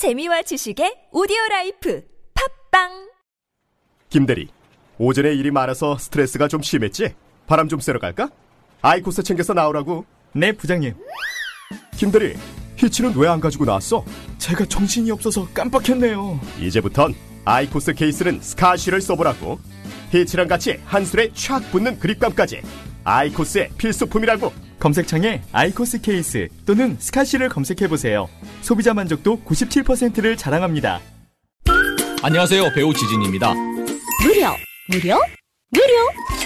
재미와 지식의 오디오 라이프 팟빵 김대리, 오전에 일이 많아서 스트레스가 좀 심했지? 바람 좀 쐬러 갈까? 아이코스 챙겨서 나오라고. 네, 부장님. 김대리, 히츠는 왜 안 가지고 나왔어? 제가 정신이 없어서 깜빡했네요. 이제부턴 아이코스 케이스는 스카시를 써보라고. 히츠랑 같이 한 손에 촥 붙는 그립감까지. 아이코스의 필수품이라고. 검색창에 아이코스 케이스 또는 스카시를 검색해보세요. 소비자 만족도 97%를 자랑합니다. 안녕하세요. 배우 지진입니다. 무료, 무료, 무료.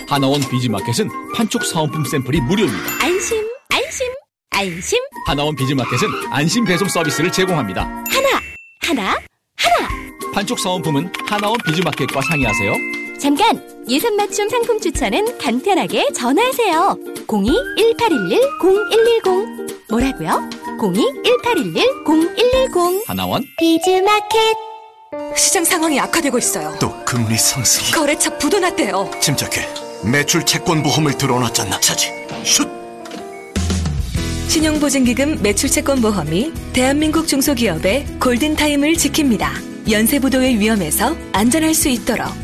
하나원 비즈마켓은 판촉 사은품 샘플이 무료입니다. 안심, 안심, 안심. 하나원 비즈마켓은 안심 배송 서비스를 제공합니다. 하나, 하나, 하나. 판촉 사은품은 하나원 비즈마켓과 상의하세요. 잠깐! 예산 맞춤 상품 추천은 간편하게 전화하세요. 02-1811-0110. 뭐라고요? 02-1811-0110. 하나원 비즈마켓. 시장 상황이 악화되고 있어요. 또 금리 상승. 거래처 부도 났대요. 침착해. 매출 채권 보험을 들어놨잖아. 차지. 슛. 신용보증기금 매출채권보험이 대한민국 중소기업의 골든타임을 지킵니다. 연쇄부도의 위험에서 안전할 수 있도록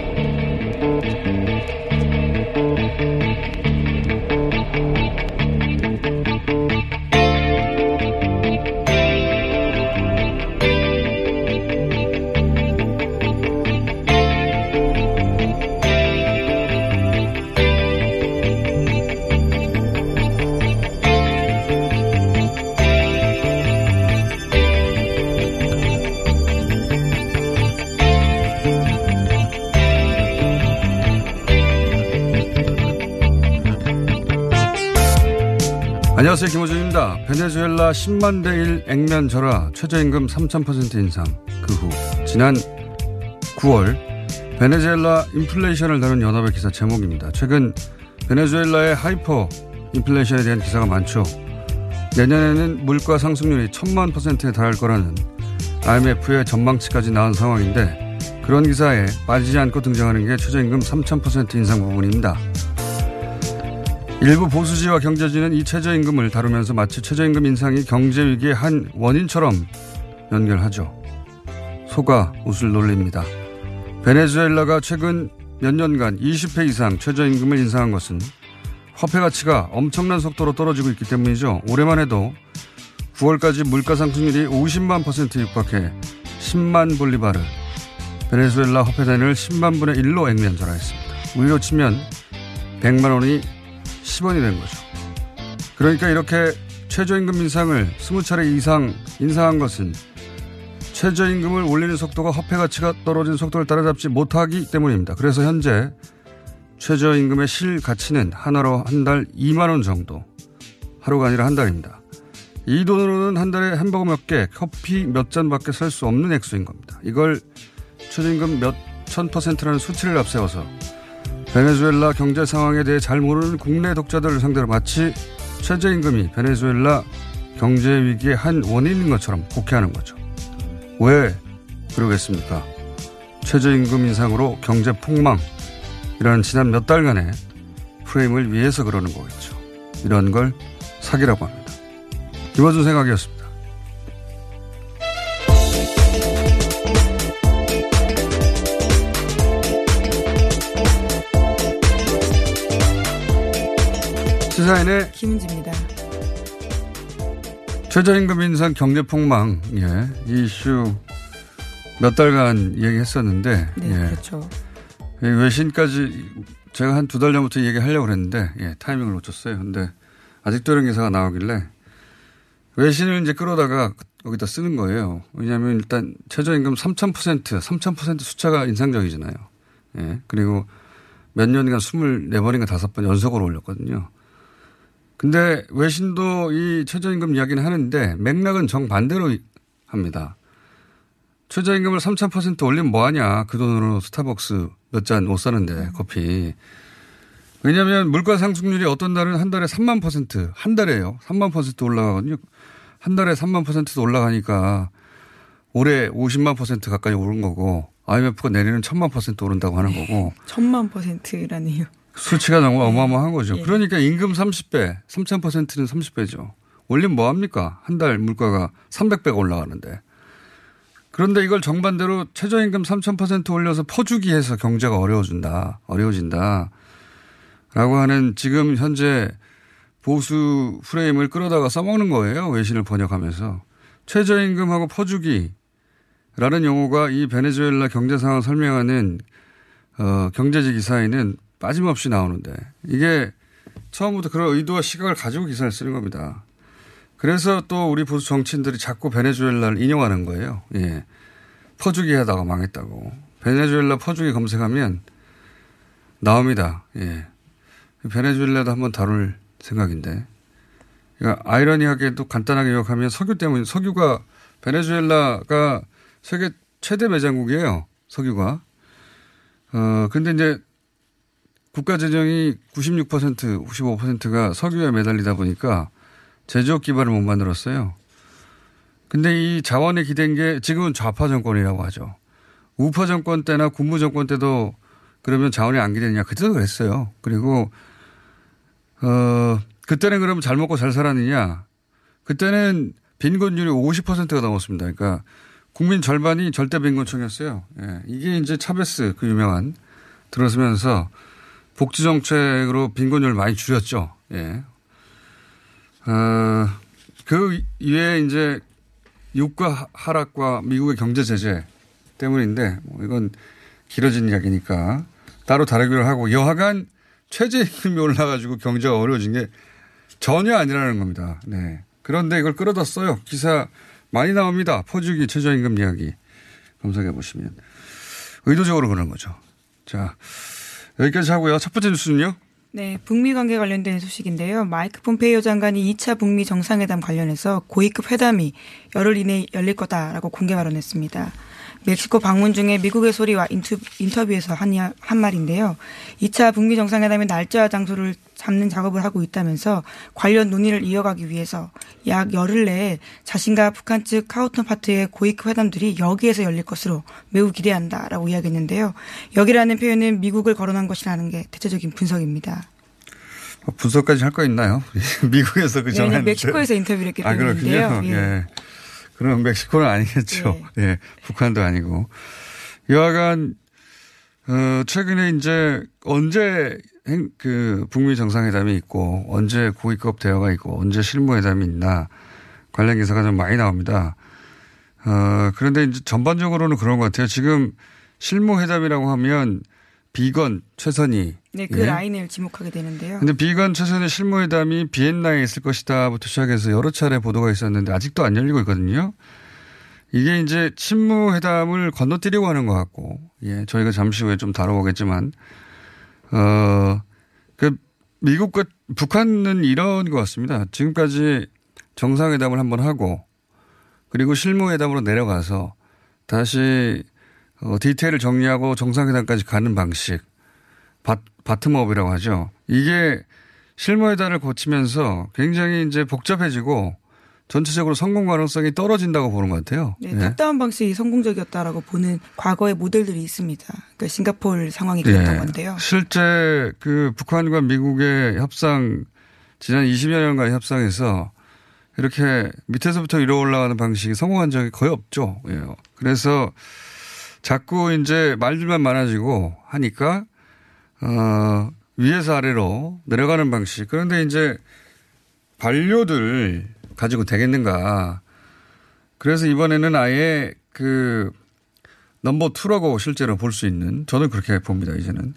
안녕하세요. 김어준입니다. 베네수엘라 10만 대 1 액면 절하 최저임금 3,000% 인상 그 후 지난 9월 베네수엘라 인플레이션을 다룬 연합의 기사 제목입니다. 최근 베네수엘라의 하이퍼 인플레이션에 대한 기사가 많죠. 내년에는 물가 상승률이 1천만 퍼센트에 달할 거라는 IMF의 전망치까지 나온 상황인데 그런 기사에 빠지지 않고 등장하는 게 최저임금 3,000% 인상 부분입니다. 일부 보수지와 경제지는 이 최저임금을 다루면서 마치 최저임금 인상이 경제위기의 한 원인처럼 연결하죠. 소가 웃을 논리입니다. 베네수엘라가 최근 몇 년간 20회 이상 최저임금을 인상한 것은 화폐 가치가 엄청난 속도로 떨어지고 있기 때문이죠. 올해만 해도 9월까지 물가 상승률이 50만 퍼센트 육박해 10만 볼리바르 베네수엘라 화폐 단위를 10만 분의 1로 액면 절하했습니다. 우리로 치면 100만 원이 10원이 된 거죠. 그러니까 이렇게 최저임금 인상을 20차례 이상 인상한 것은 최저임금을 올리는 속도가 화폐 가치가 떨어진 속도를 따라잡지 못하기 때문입니다. 그래서 현재 최저임금의 실 가치는 하나로 한 달 2만 원 정도. 하루가 아니라 한 달입니다. 이 돈으로는 한 달에 햄버거 몇 개, 커피 몇 잔밖에 살 수 없는 액수인 겁니다. 이걸 최저임금 몇 천 퍼센트라는 수치를 앞세워서 베네수엘라 경제 상황에 대해 잘 모르는 국내 독자들을 상대로 마치 최저임금이 베네수엘라 경제 위기의 한 원인인 것처럼 곡해하는 거죠. 왜 그러겠습니까? 최저임금 인상으로 경제 폭망이라는 지난 몇 달간의 프레임을 위해서 그러는 거겠죠. 이런 걸 사기라고 합니다. 김어준 생각이었습니다. 시사인의 김은지입니다. 최저임금 인상 경제 폭망, 예, 이 이슈 몇 달간 얘기했었는데, 네, 예. 그렇죠. 이 외신까지 제가 한 두 달 전부터 얘기하려고 그랬는데, 예, 타이밍을 놓쳤어요. 근데 아직도 이런 기사가 나오길래 외신을 이제 끌어다가 여기다 쓰는 거예요. 왜냐하면 일단 최저임금 3,000%, 3,000% 숫자가 인상적이잖아요. 예, 그리고 몇 년간 24번인가 5번 연속으로 올렸거든요. 근데 외신도 이 최저임금 이야기는 하는데 맥락은 정반대로 합니다. 최저임금을 3,000% 올리면 뭐하냐. 그 돈으로 스타벅스 몇 잔 못 사는데 커피. 왜냐하면 물가 상승률이 어떤 달은 한 달에 3만 퍼센트, 한 달에요. 3만 퍼센트 올라가거든요. 한 달에 3만 퍼센트 올라가니까 올해 50만 퍼센트 가까이 오른 거고 IMF가 내리는 1000만 퍼센트 오른다고 하는 거고 천만 퍼센트라네요. 수치가 너무 어마어마한 거죠. 그러니까 임금 30배, 3000%는 30배죠. 올리면 뭐합니까? 한 달 물가가 300배가 올라가는데. 그런데 이걸 정반대로 최저임금 3000% 올려서 퍼주기 해서 경제가 어려워진다. 어려워진다. 라고 하는 지금 현재 보수 프레임을 끌어다가 써먹는 거예요. 외신을 번역하면서. 최저임금하고 퍼주기라는 용어가 이 베네수엘라 경제 상황을 설명하는 어, 경제지 기사에는 빠짐없이 나오는데 이게 처음부터 그런 의도와 시각을 가지고 기사를 쓰는 겁니다. 그래서 또 우리 보수 정치인들이 자꾸 베네수엘라를 인용하는 거예요. 예. 퍼주기 하다가 망했다고. 베네수엘라 퍼주기 검색하면 나옵니다. 예. 베네수엘라도 한번 다룰 생각인데. 그러니까 아이러니하게도 간단하게 요약하면 석유 때문에 석유가 베네수엘라가 세계 최대 매장국이에요. 석유가. 어, 근데 이제 국가 재정이 96% 95%가 석유에 매달리다 보니까 제조업 기반을 못 만들었어요. 근데 이 자원에 기댄 게 지금은 좌파 정권이라고 하죠. 우파 정권 때나 군부 정권 때도 그러면 자원이 안 기대냐. 그때도 그랬어요. 그리고, 어, 그때는 그러면 잘 먹고 잘 살았느냐. 그때는 빈곤율이 50%가 넘었습니다. 그러니까 국민 절반이 절대 빈곤층이었어요. 예. 이게 이제 차베스 그 유명한 들어서면서 복지 정책으로 빈곤율을 많이 줄였죠. 예. 어, 그 이외에 이제 유가 하락과 미국의 경제 제재 때문인데 뭐 이건 길어진 이야기니까 따로 다루기로 하고 여하간 최저임금이 올라가지고 경제가 어려워진 게 전혀 아니라는 겁니다. 네. 그런데 이걸 끌어다 써요. 기사 많이 나옵니다. 퍼주기 최저임금 이야기 검색해 보시면 의도적으로 그런 거죠. 자 여기까지 하고요. 첫 번째 뉴스는요. 네, 북미 관계 관련된 소식인데요. 마이크 폼페이오 장관이 2차 북미 정상회담 관련해서 고위급 회담이 열흘 이내에 열릴 거다라고 공개 발언했습니다. 멕시코 방문 중에 미국의 소리와 인투, 인터뷰 에서 한, 한 말인데요. 2차 북미 정상회담의 날짜와 장소를 잡는 작업을 하고 있다면서 관련 논의를 이어가기 위해서 약 열흘 내에 자신과 북한 측 카우턴파트의 고위급 회담들이 여기에서 열릴 것으로 매우 기대한다라고 이야기했는데요. 여기라는 표현은 미국을 거론한 것이라는 게 대체적인 분석입니다. 뭐 분석까지 할 거 있나요? 미국에서 그 전에 네, 멕시코에서 인터뷰를 했기 때문인데요. 아, 그렇군요. 예. 예. 그럼 멕시코는 아니겠죠. 예. 예. 북한도 아니고. 여하간, 어, 최근에 이제 언제 행, 그 북미 정상회담이 있고 언제 고위급 대화가 있고 언제 실무회담이 있나 관련 기사가 좀 많이 나옵니다. 어, 그런데 이제 전반적으로는 그런 것 같아요. 지금 실무회담이라고 하면 비건 최선희. 네, 그 예? 라인을 지목하게 되는데요. 근데 비건 최선희 실무회담이 비엔나에 있을 것이다부터 시작해서 여러 차례 보도가 있었는데 아직도 안 열리고 있거든요. 이게 이제 친무회담을 건너뛰려고 하는 것 같고, 예, 저희가 잠시 후에 좀 다뤄보겠지만, 어, 그 미국과 북한은 이런 것 같습니다. 지금까지 정상회담을 한번 하고, 그리고 실무회담으로 내려가서 다시 어, 디테일을 정리하고 정상회담까지 가는 방식, 바, 바텀업이라고 하죠. 이게 실무회담을 거치면서 굉장히 이제 복잡해지고 전체적으로 성공 가능성이 떨어진다고 보는 것 같아요. 네, 탑다운 네. 방식이 성공적이었다라고 보는 과거의 모델들이 있습니다. 그러니까 싱가포르 상황이 그랬던 네. 건데요. 실제 그 북한과 미국의 협상 지난 20여 년간 협상에서 이렇게 밑에서부터 위로 올라가는 방식이 성공한 적이 거의 없죠. 예. 그래서 자꾸 이제 말들만 많아지고 하니까 어 위에서 아래로 내려가는 방식. 그런데 이제 반려들 가지고 되겠는가. 그래서 이번에는 아예 그 넘버 투라고 실제로 볼 수 있는 저는 그렇게 봅니다. 이제는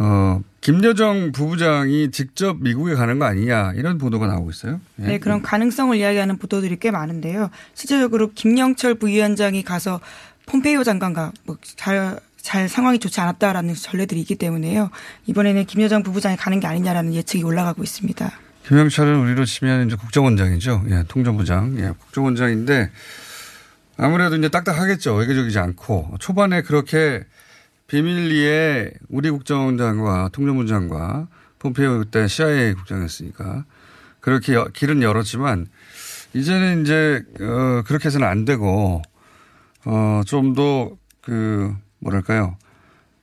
어 김여정 부부장이 직접 미국에 가는 거 아니냐 이런 보도가 나오고 있어요. 예. 네, 그런 가능성을 이야기하는 보도들이 꽤 많은데요. 실제적으로 김영철 부위원장이 가서 폼페이오 장관과 뭐 잘 잘 상황이 좋지 않았다라는 전례들이 있기 때문에요. 이번에는 김 여정 부부장이 가는 게 아니냐라는 예측이 올라가고 있습니다. 김영철은 우리로 치면 이제 국정원장이죠. 예, 통전부장. 예, 국정원장인데, 아무래도 이제 딱딱하겠죠. 외교적이지 않고. 초반에 그렇게 비밀리에 우리 국정원장과 통전문장과 폼페이오 그때 CIA 국장이었으니까 그렇게 여, 길은 열었지만 이제는 이제 어, 그렇게 해서는 안 되고 어, 좀 더 그 뭐랄까요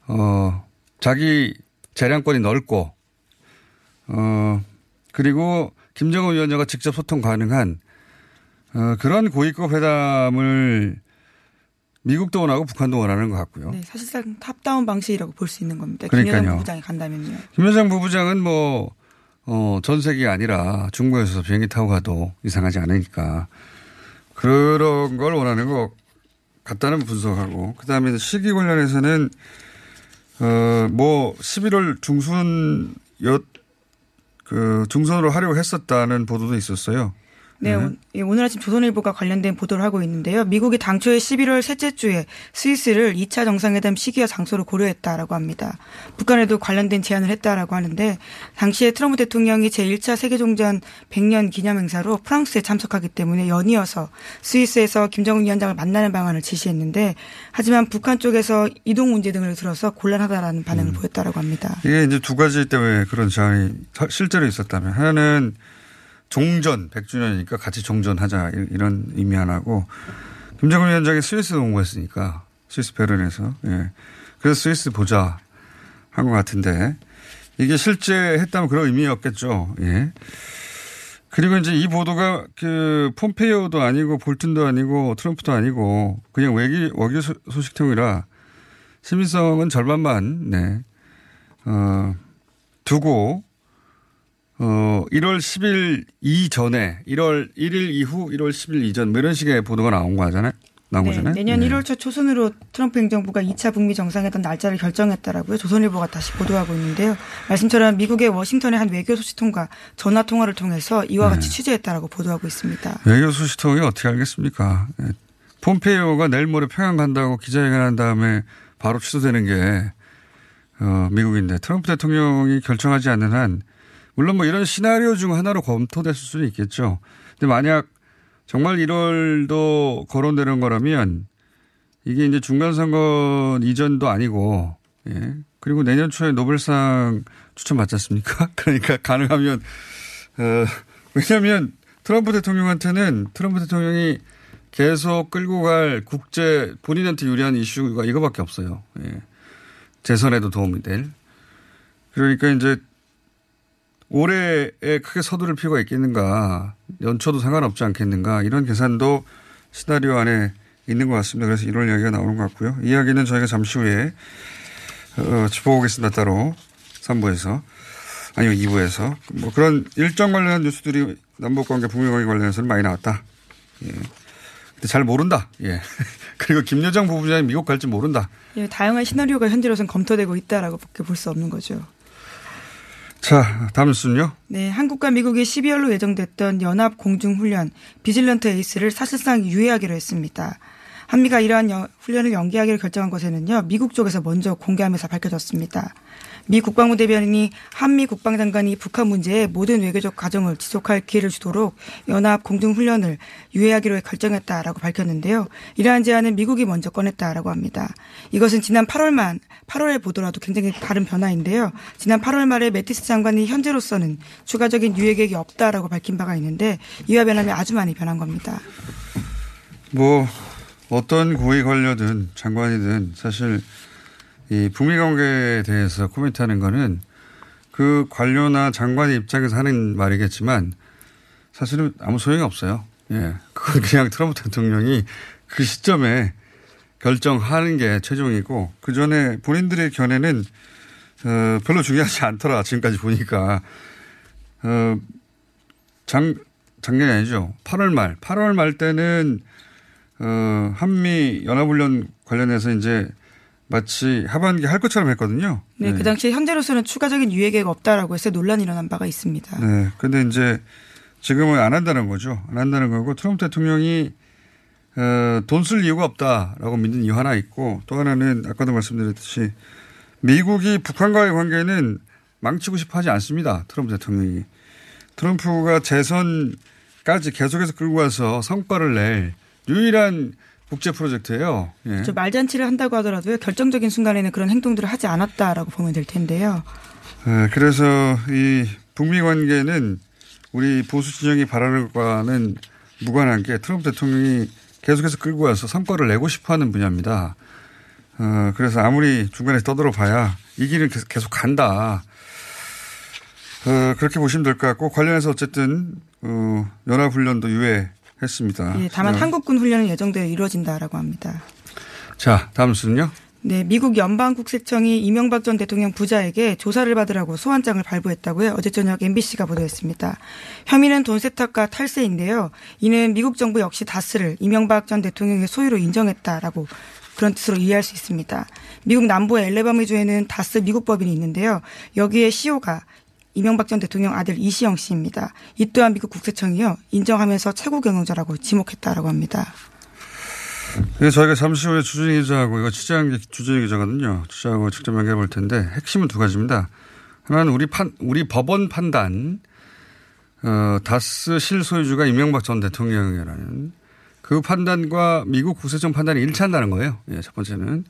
어, 자기 재량권이 넓고 어, 그리고 김정은 위원장과 직접 소통 가능한 어, 그런 고위급 회담을 미국도 원하고 북한도 원하는 것 같고요. 네, 사실상 탑다운 방식이라고 볼 수 있는 겁니다. 그러니까요. 김여정 부부장이 간다면요. 김 여장 부부장은 뭐, 어, 전세기 아니라 중국에서 비행기 타고 가도 이상하지 않으니까 그런 걸 원하는 것 같다는 분석하고 그 다음에 시기 관련해서는 어, 뭐 11월 중순 여, 그 중선으로 하려고 했었다는 보도도 있었어요. 네, 오- 예, 오늘 아침 조선일보가 관련된 보도를 하고 있는데요. 미국이 당초에 11월 셋째 주에 스위스를 2차 정상회담 시기와 장소로 고려했다라고 합니다. 북한에도 관련된 제안을 했다라고 하는데 당시에 트럼프 대통령이 제1차 세계종전 100년 기념행사로 프랑스에 참석하기 때문에 연이어서 스위스에서 김정은 위원장을 만나는 방안을 지시했는데 하지만 북한 쪽에서 이동 문제 등을 들어서 곤란하다라는 반응을 보였다라고 합니다. 이게 이제 두 가지 때문에 그런 제안이 사- 실제로 있었다면 하나는 종전 100주년이니까 같이 종전하자 이- 이런 의미 하나고 김정은 위원장이 스위스 공부했으니까 스위스 베른에서 예. 그래서 스위스 보자 한 것 같은데 이게 실제 했다면 그런 의미였겠죠. 예. 그리고 이제 이 보도가 그 폼페이오도 아니고 볼튼도 아니고 트럼프도 아니고 그냥 외기 외교 소- 소식통이라 시민성은 절반만 네. 어, 두고 어, 1월 10일 이전에 1월 1일 이후 1월 10일 이전 뭐 이런 식의 보도가 나온 거잖아요. 나온 네, 거잖아요. 내년 네. 1월 초 초순으로 트럼프 행정부가 2차 북미 정상회담 날짜를 결정했다라고요. 조선일보가 다시 보도하고 있는데요. 말씀처럼 미국의 워싱턴의 한 외교 소식통과 전화 통화를 통해서 이와 네. 같이 취재했다라고 보도하고 있습니다. 외교 소식통이 어떻게 알겠습니까? 예. 폼페이오가 내일 모레 평양 간다고 기자회견한 다음에 바로 취소되는 게 어, 미국인데 트럼프 대통령이 결정하지 않는 한 물론 뭐 이런 시나리오 중 하나로 검토됐을 수는 있겠죠. 근데 만약 정말 1월도 거론되는 거라면 이게 이제 중간선거 이전도 아니고 예. 그리고 내년 초에 노벨상 추천 받지 않습니까? 그러니까 가능하면 어, 왜냐하면 트럼프 대통령한테는 트럼프 대통령이 계속 끌고 갈 국제 본인한테 유리한 이슈가 이거밖에 없어요. 예. 재선에도 도움이 될. 그러니까 이제 올해에 크게 서두를 필요가 있겠는가. 연초도 상관없지 않겠는가. 이런 계산도 시나리오 안에 있는 것 같습니다. 그래서 이런 이야기가 나오는 것 같고요. 이 이야기는 저희가 잠시 후에 어, 짚어보겠습니다. 따로 3부에서. 아니요, 2부에서. 뭐 그런 일정 관련한 뉴스들이 남북관계, 북미관계 관련해서는 많이 나왔다. 예. 근데 잘 모른다. 예. 그리고 김여정 부부장이 미국 갈지 모른다. 예, 다양한 시나리오가 현재로선 검토되고 있다라고밖에 볼 수 없는 거죠. 자, 다음 뉴스는요. 네, 한국과 미국이 12월로 예정됐던 연합 공중훈련 비질런트 에이스를 사실상 유예하기로 했습니다. 한미가 이러한 여- 훈련을 연기하기로 결정한 것에는요, 미국 쪽에서 먼저 공개하면서 밝혀졌습니다. 미 국방부 대변인이 한미 국방장관이 북한 문제에 모든 외교적 과정을 지속할 기회를 주도록 연합 공중훈련을 유예하기로 결정했다라고 밝혔는데요. 이러한 제안은 미국이 먼저 꺼냈다라고 합니다. 이것은 지난 8월만 8월에 보더라도 굉장히 다른 변화인데요. 지난 8월 말에 매티스 장관이 현재로서는 추가적인 유예 계획이 없다라고 밝힌 바가 있는데 이와 변함이 아주 많이 변한 겁니다. 뭐 어떤 고위 관료든 장관이든 사실 이 북미 관계에 대해서 코멘트하는 거는 그 관료나 장관의 입장에서 하는 말이겠지만 사실은 아무 소용이 없어요. 예. 그건 그냥 트럼프 대통령이 그 시점에 결정하는 게 최종이고 그 전에 본인들의 견해는 어, 별로 중요하지 않더라 지금까지 보니까 어, 장 작년이 아니죠. 8월 말 8월 말 때는 어, 한미 연합훈련 관련해서 이제 마치 하반기 할 것처럼 했거든요. 네, 그 당시 현재로서는 추가적인 유예 계획 없다라고 해서 논란이 일어난 바가 있습니다. 네. 근데 이제 지금은 안 한다는 거죠. 안 한다는 거고 트럼프 대통령이 어, 돈쓸 이유가 없다라고 믿는 이유 하나 있고 또 하나는 아까도 말씀드렸듯이 미국이 북한과의 관계는 망치고 싶어 하지 않습니다. 트럼프 대통령이. 트럼프가 재선까지 계속해서 끌고 가서 성과를 낼 유일한 국제 프로젝트예요. 예. 저 말잔치를 한다고 하더라도요 결정적인 순간에는 그런 행동들을 하지 않았다라고 보면 될 텐데요. 예, 그래서 이 북미 관계는 우리 보수 진영이 바라는 것과는 무관한 게 트럼프 대통령이 계속해서 끌고 와서 성과를 내고 싶어하는 분야입니다. 어, 그래서 아무리 중간에 떠들어 봐야 이 길은 계속, 계속 간다. 어, 그렇게 보시면 될 것 같고 관련해서 어쨌든 어, 연합훈련도 유예 했습니다. 예, 다만 어. 한국군 훈련은 예정대로 이루어진다라고 합니다. 자 다음 순요. 네, 미국 연방국세청이 이명박 전 대통령 부자에게 조사를 받으라고 소환장을 발부했다고요. 어제 저녁 MBC가 보도했습니다. 혐의는 돈 세탁과 탈세인데요. 이는 미국 정부 역시 다스를 이명박 전 대통령의 소유로 인정했다라고 그런 뜻으로 이해할 수 있습니다. 미국 남부의 엘레바마주에는 다스 미국 법인이 있는데요. 여기에 CEO가 이명박 전 대통령 아들 이시영 씨입니다. 이 또한 미국 국세청이요 인정하면서 최고 경영자라고 지목했다라고 합니다. 이게 저희가 잠시 후에 주진희 기자하고 이거 취재한 게 주진희 기자거든요. 취재하고 직접 연결해 볼 텐데 핵심은 두 가지입니다. 하나는 우리 판 우리 법원 판단 어, 다스 실소유주가 이명박 전 대통령이라는 그 판단과 미국 국세청 판단이 일치한다는 거예요. 예, 첫 번째는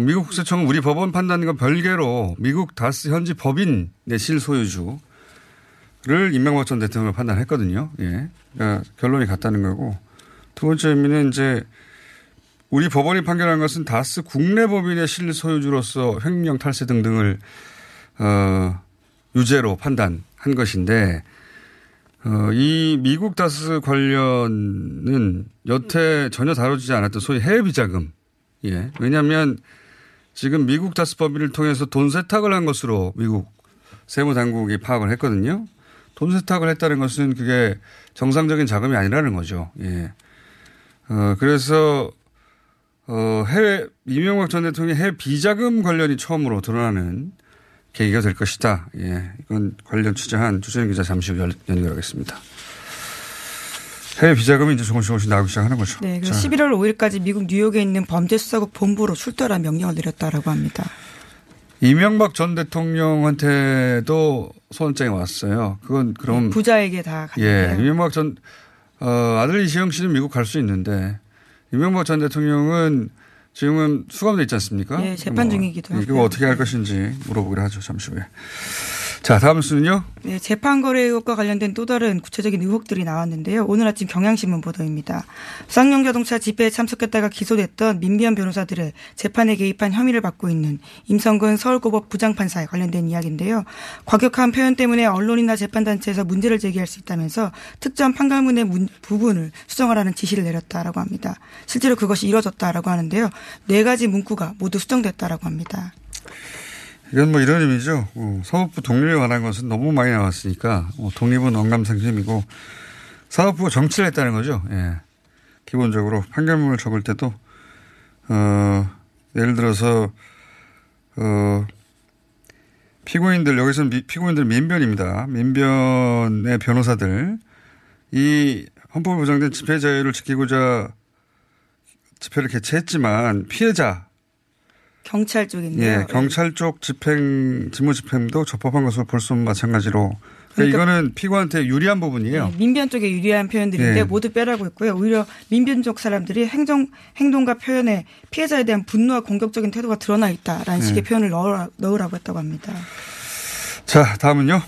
미국 국세청은 우리 법원 판단과 별개로 미국 다스 현지 법인의 실소유주를 이명박 전 대통령을 판단했거든요. 예, 그러니까 결론이 같다는 거고 두 번째 의미는 이제 우리 법원이 판결한 것은 다스 국내 법인의 실소유주로서 횡령 탈세 등등을 어, 유죄로 판단한 것인데 어, 이 미국 다스 관련은 여태 전혀 다뤄지지 않았던 소위 해외 비자금. 예. 왜냐하면 지금 미국 다스 법인을 통해서 돈 세탁을 한 것으로 미국 세무 당국이 파악을 했거든요. 돈 세탁을 했다는 것은 그게 정상적인 자금이 아니라는 거죠. 예. 어, 그래서 어, 해외, 이명박 전 대통령의 해외 비자금 관련이 처음으로 드러나는 계기가 될 것이다. 예. 이건 관련 취재한 주재현 기자 잠시 후 연- 연결하겠습니다. 해외 비자금이 이제 조금씩 조금씩 나오기 시작하는 거죠. 네, 그래서 자, 11월 5일까지 미국 뉴욕에 있는 범죄수사국 본부로 출두하라 명령을 내렸다라고 합니다. 이명박 전 대통령한테도 소환장이 왔어요. 그건 그럼 부자에게 다 예, 갔는데요. 이명박 전 어, 아들 이시영 씨는 미국 갈 수 있는데 이명박 전 대통령은 지금은 수감돼 있지 않습니까? 예, 재판 중이기도 이거 하고요. 어떻게 할 것인지 물어보기로 하죠. 잠시 후에. 자, 다음 순요. 네, 재판 거래 의혹과 관련된 또 다른 구체적인 의혹들이 나왔는데요. 오늘 아침 경향신문 보도입니다. 쌍용 자동차 집회에 참석했다가 기소됐던 민변 변호사들의 재판에 개입한 혐의를 받고 있는 임성근 서울고법 부장판사에 관련된 이야기인데요. 과격한 표현 때문에 언론이나 재판단체에서 문제를 제기할 수 있다면서 특정 판결문의 문- 부분을 수정하라는 지시를 내렸다라고 합니다. 실제로 그것이 이뤄졌다라고 하는데요. 네 가지 문구가 모두 수정됐다라고 합니다. 이건 뭐 이런 의미죠. 어, 사법부 독립에 관한 것은 너무 많이 나왔으니까 어, 독립은 언감생심이고 사법부가 정치를 했다는 거죠. 예. 기본적으로 판결문을 적을 때도 어, 예를 들어서 어, 피고인들 여기서는 미- 피고인들 민변입니다. 민변의 변호사들 이 헌법에 보장된 집회 자유를 지키고자 집회를 개최했지만 피해자 경찰 쪽인데요. 예, 경찰 쪽 집행, 직무 집행도 적법한 것으로 볼수 없는 마찬가지로. 그러니까, 그러니까- 이거는 피고한테 유리한 부분이에요. 네, 민변 쪽에 유리한 표현들인데 예. 모두 빼라고 했고요. 오히려 민변 쪽 사람들이 행정 행동과 표현에 피해자에 대한 분노와 공격적인 태도가 드러나 있다라는 예. 식의 표현을 넣으라, 넣으라고 했다고 합니다. 자, 다음은요.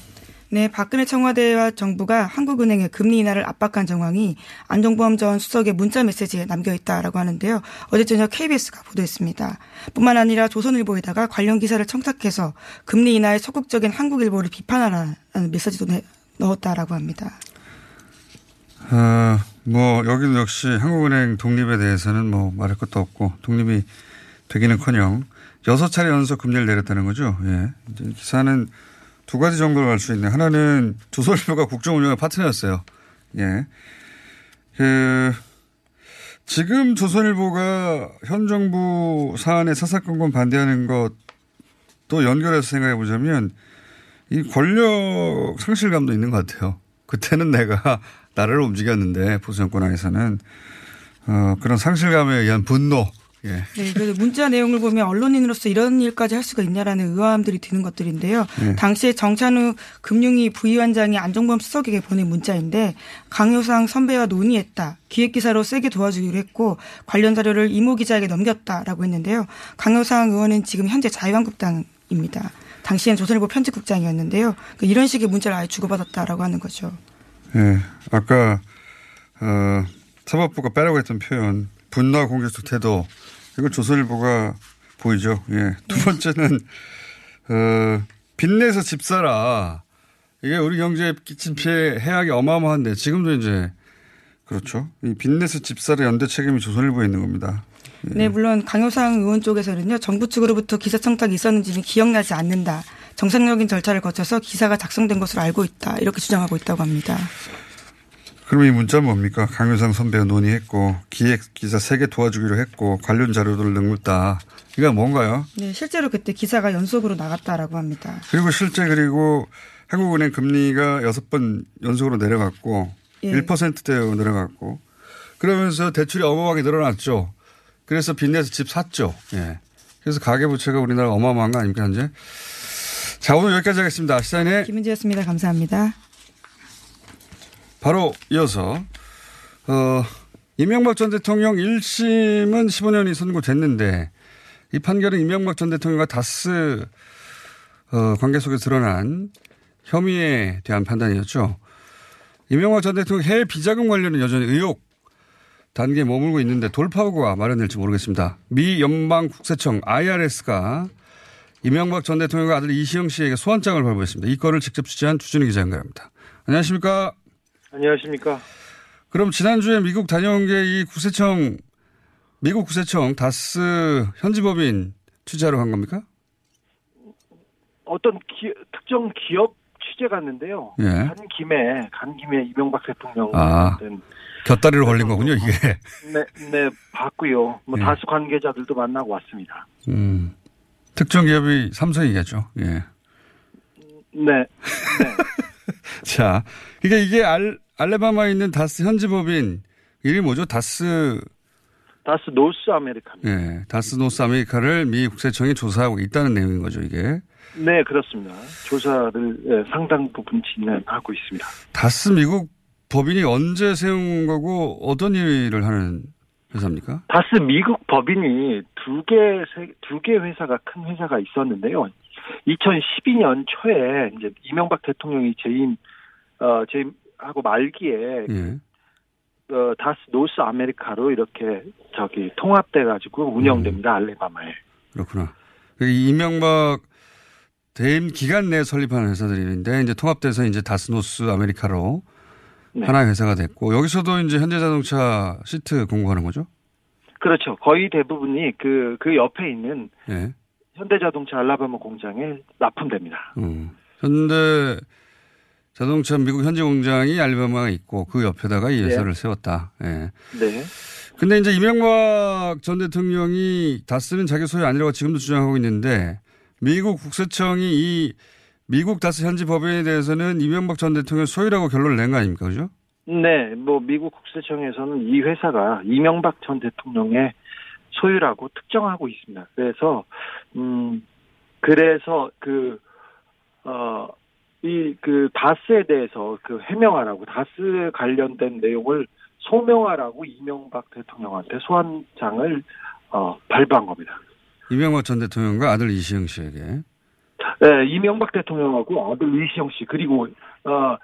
네, 박근혜 청와대와 정부가 한국은행의 금리 인하를 압박한 정황이 안종범 전 수석의 문자 메시지에 남겨 있다라고 하는데요. 어제 저녁 KBS가 보도했습니다. 뿐만 아니라 조선일보에다가 관련 기사를 청탁해서 금리 인하에 적극적인 한국일보를 비판하라는 메시지도 내- 넣었다라고 합니다. 어, 뭐, 여기도 역시 한국은행 독립에 대해서는 뭐 말할 것도 없고 독립이 되기는 커녕 여섯 차례 연속 금리를 내렸다는 거죠. 예. 기사는 두 가지 정도로 알수 있네. 하나는 조선일보가 국정 운영의 파트너였어요. 예. 그, 지금 조선일보가 현 정부 사안에 사사건건 반대하는 것도 연결해서 생각해 보자면 이 권력 상실감도 있는 것 같아요. 그때는 내가 나라를 움직였는데 보수 정권 안에서는 어, 그런 상실감에 의한 분노, 예. 네, 그래서 문자 내용을 보면 언론인으로서 이런 일까지 할 수가 있냐라는 의아함들이 드는 것들인데요. 네. 당시에 정찬우 금융위 부위원장이 안종범 수석에게 보낸 문자인데 강효상 선배와 논의했다. 기획기사로 세게 도와주기로 했고 관련 자료를 이모 기자에게 넘겼다라고 했는데요. 강효상 의원은 지금 현재 자유한국당입니다. 당시엔 조선일보 편집국장이었는데요. 그러니까 이런 식의 문자를 아예 주고받았다라고 하는 거죠. 예. 아까, 어, 사법부가 빼라고 했던 표현, 분노와 공격적 태도, 이걸 조선일보가 보이죠. 예. 두 번째는, 어, 빚내서 집 사라. 이게 우리 경제에 끼친 피해, 해악이 어마어마한데, 지금도 이제, 그렇죠. 이 빚내서 집 사라 연대 책임이 조선일보에 있는 겁니다. 네, 물론 강효상 의원 쪽에서는요, 정부 측으로부터 기사 청탁이 있었는지는 기억나지 않는다. 정상적인 절차를 거쳐서 기사가 작성된 것으로 알고 있다. 이렇게 주장하고 있다고 합니다. 그럼 이 문자 뭡니까? 강효상 선배와 논의했고, 기획 기사 3개 도와주기로 했고, 관련 자료들을 넘겼다. 이건 뭔가요? 네, 실제로 그때 기사가 연속으로 나갔다라고 합니다. 그리고 실제 그리고 한국은행 금리가 여섯 번 연속으로 내려갔고, 예. 1%대로 내려갔고, 그러면서 대출이 어마어마하게 늘어났죠. 그래서 빚내서 집 샀죠. 예. 그래서 가계부채가 우리나라 어마어마한 거 아닙니까, 현재? 자, 오늘 여기까지 하겠습니다. 시사인의 김은지였습니다. 감사합니다. 바로 이어서 어, 이명박 전 대통령 1심은 15년이 선고됐는데 이 판결은 이명박 전 대통령과 다스 어, 관계 속에 드러난 혐의에 대한 판단이었죠. 이명박 전 대통령 해외 비자금 관련은 여전히 의혹 단계에 머물고 있는데 돌파구가 마련될지 모르겠습니다. 미 연방국세청 IRS가 이명박 전 대통령과 아들 이시영 씨에게 소환장을 발부했습니다. 이 건을 직접 취재한 주준희 기자 연결합니다. 안녕하십니까? 안녕하십니까. 그럼 지난주에 미국 다녀온 게 이 구세청, 미국 구세청 다스 현지법인 취재하러 간 겁니까? 어떤 기- 특정 기업 취재 갔는데요. 예. 간 김에 간 김에 이명박 대통령 아. 같은 곁다리로 걸린 거군요, 이게. 네, 네 봤고요. 뭐 예. 다수 관계자들도 만나고 왔습니다. 음. 특정 기업이 삼성이겠죠. 예. 네, 자, 이게, 이게 알, 알레바마에 있는 다스 현지 법인, 이름이 뭐죠? 다스, 다스 노스 아메리카. 예. 다스 노스 아메리카를 미 국세청이 조사하고 있다는 내용인 거죠, 이게. 네, 그렇습니다. 조사를 예, 상당 부분 진행하고 있습니다. 다스 미국 법인이 언제 세운 거고 어떤 일을 하는 회사입니까? 다스 미국 법인이 두 개, 세- 두개 회사가 큰 회사가 있었는데요. 2012년 초에 이제 이명박 대통령이 재임, 어, 재임 하고 말기에 예. 어, 다스 North America로 이렇게 저기 통합돼 가지고 운영됩니다. 앨라배마에. 그렇구나. 그 이명박 재임 기간 내에 설립한 회사들인데 이제 통합돼서 이제 다스 North America로 네. 하나의 회사가 됐고 여기서도 이제 현대자동차 시트 공급하는 거죠? 그렇죠. 거의 대부분이 그, 그 옆에 있는 예. 현대자동차 앨라배마 공장에 납품됩니다. 음. 현대 자동차 미국 현지 공장이 알바마가 있고 그 옆에다가 이 회사를 세웠다. 예. 네. 근데 이제 이명박 전 대통령이 다스는 자기 소유 아니라고 지금도 주장하고 있는데 미국 국세청이 이 미국 다스 현지 법인에 대해서는 이명박 전 대통령 소유라고 결론을 낸 거 아닙니까? 그죠? 네, 뭐 미국 국세청에서는 이 회사가 이명박 전 대통령의 소유라고 특정하고 있습니다. 그래서 음 그래서 그 어 이 그 다스에 대해서 그 해명하라고 다스 관련된 내용을 소명하라고 이명박 대통령한테 소환장을 어 발부한 겁니다. 이명박 전 대통령과 아들 이시영 씨에게. 네, 이명박 대통령하고 아들 이시영 씨 그리고 어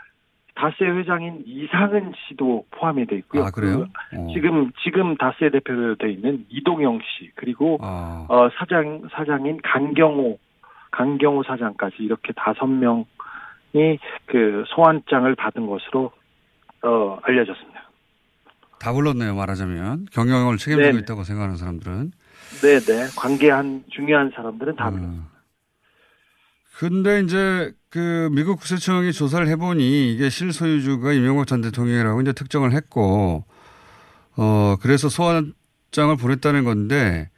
다스의 회장인 이상은 씨도 포함이 돼 있고요. 아, 그래요? 그 어. 지금 지금 다스의 대표로 돼 있는 이동영 씨 그리고 아, 어 사장 사장인 강경호 강경호 사장까지 이렇게 다섯 명이 그 소환장을 받은 것으로 어 알려졌습니다. 다 불렀네요, 말하자면. 경영을 책임지고 네네. 있다고 생각하는 사람들은. 네, 네. 관계한 중요한 사람들은 다 음. 근데 이제 그 미국 국세청이 조사를 해보니 이게 실소유주가 이명박 전 대통령이라고 이제 특정을 했고, 어, 그래서 소환장을 보냈다는 건데,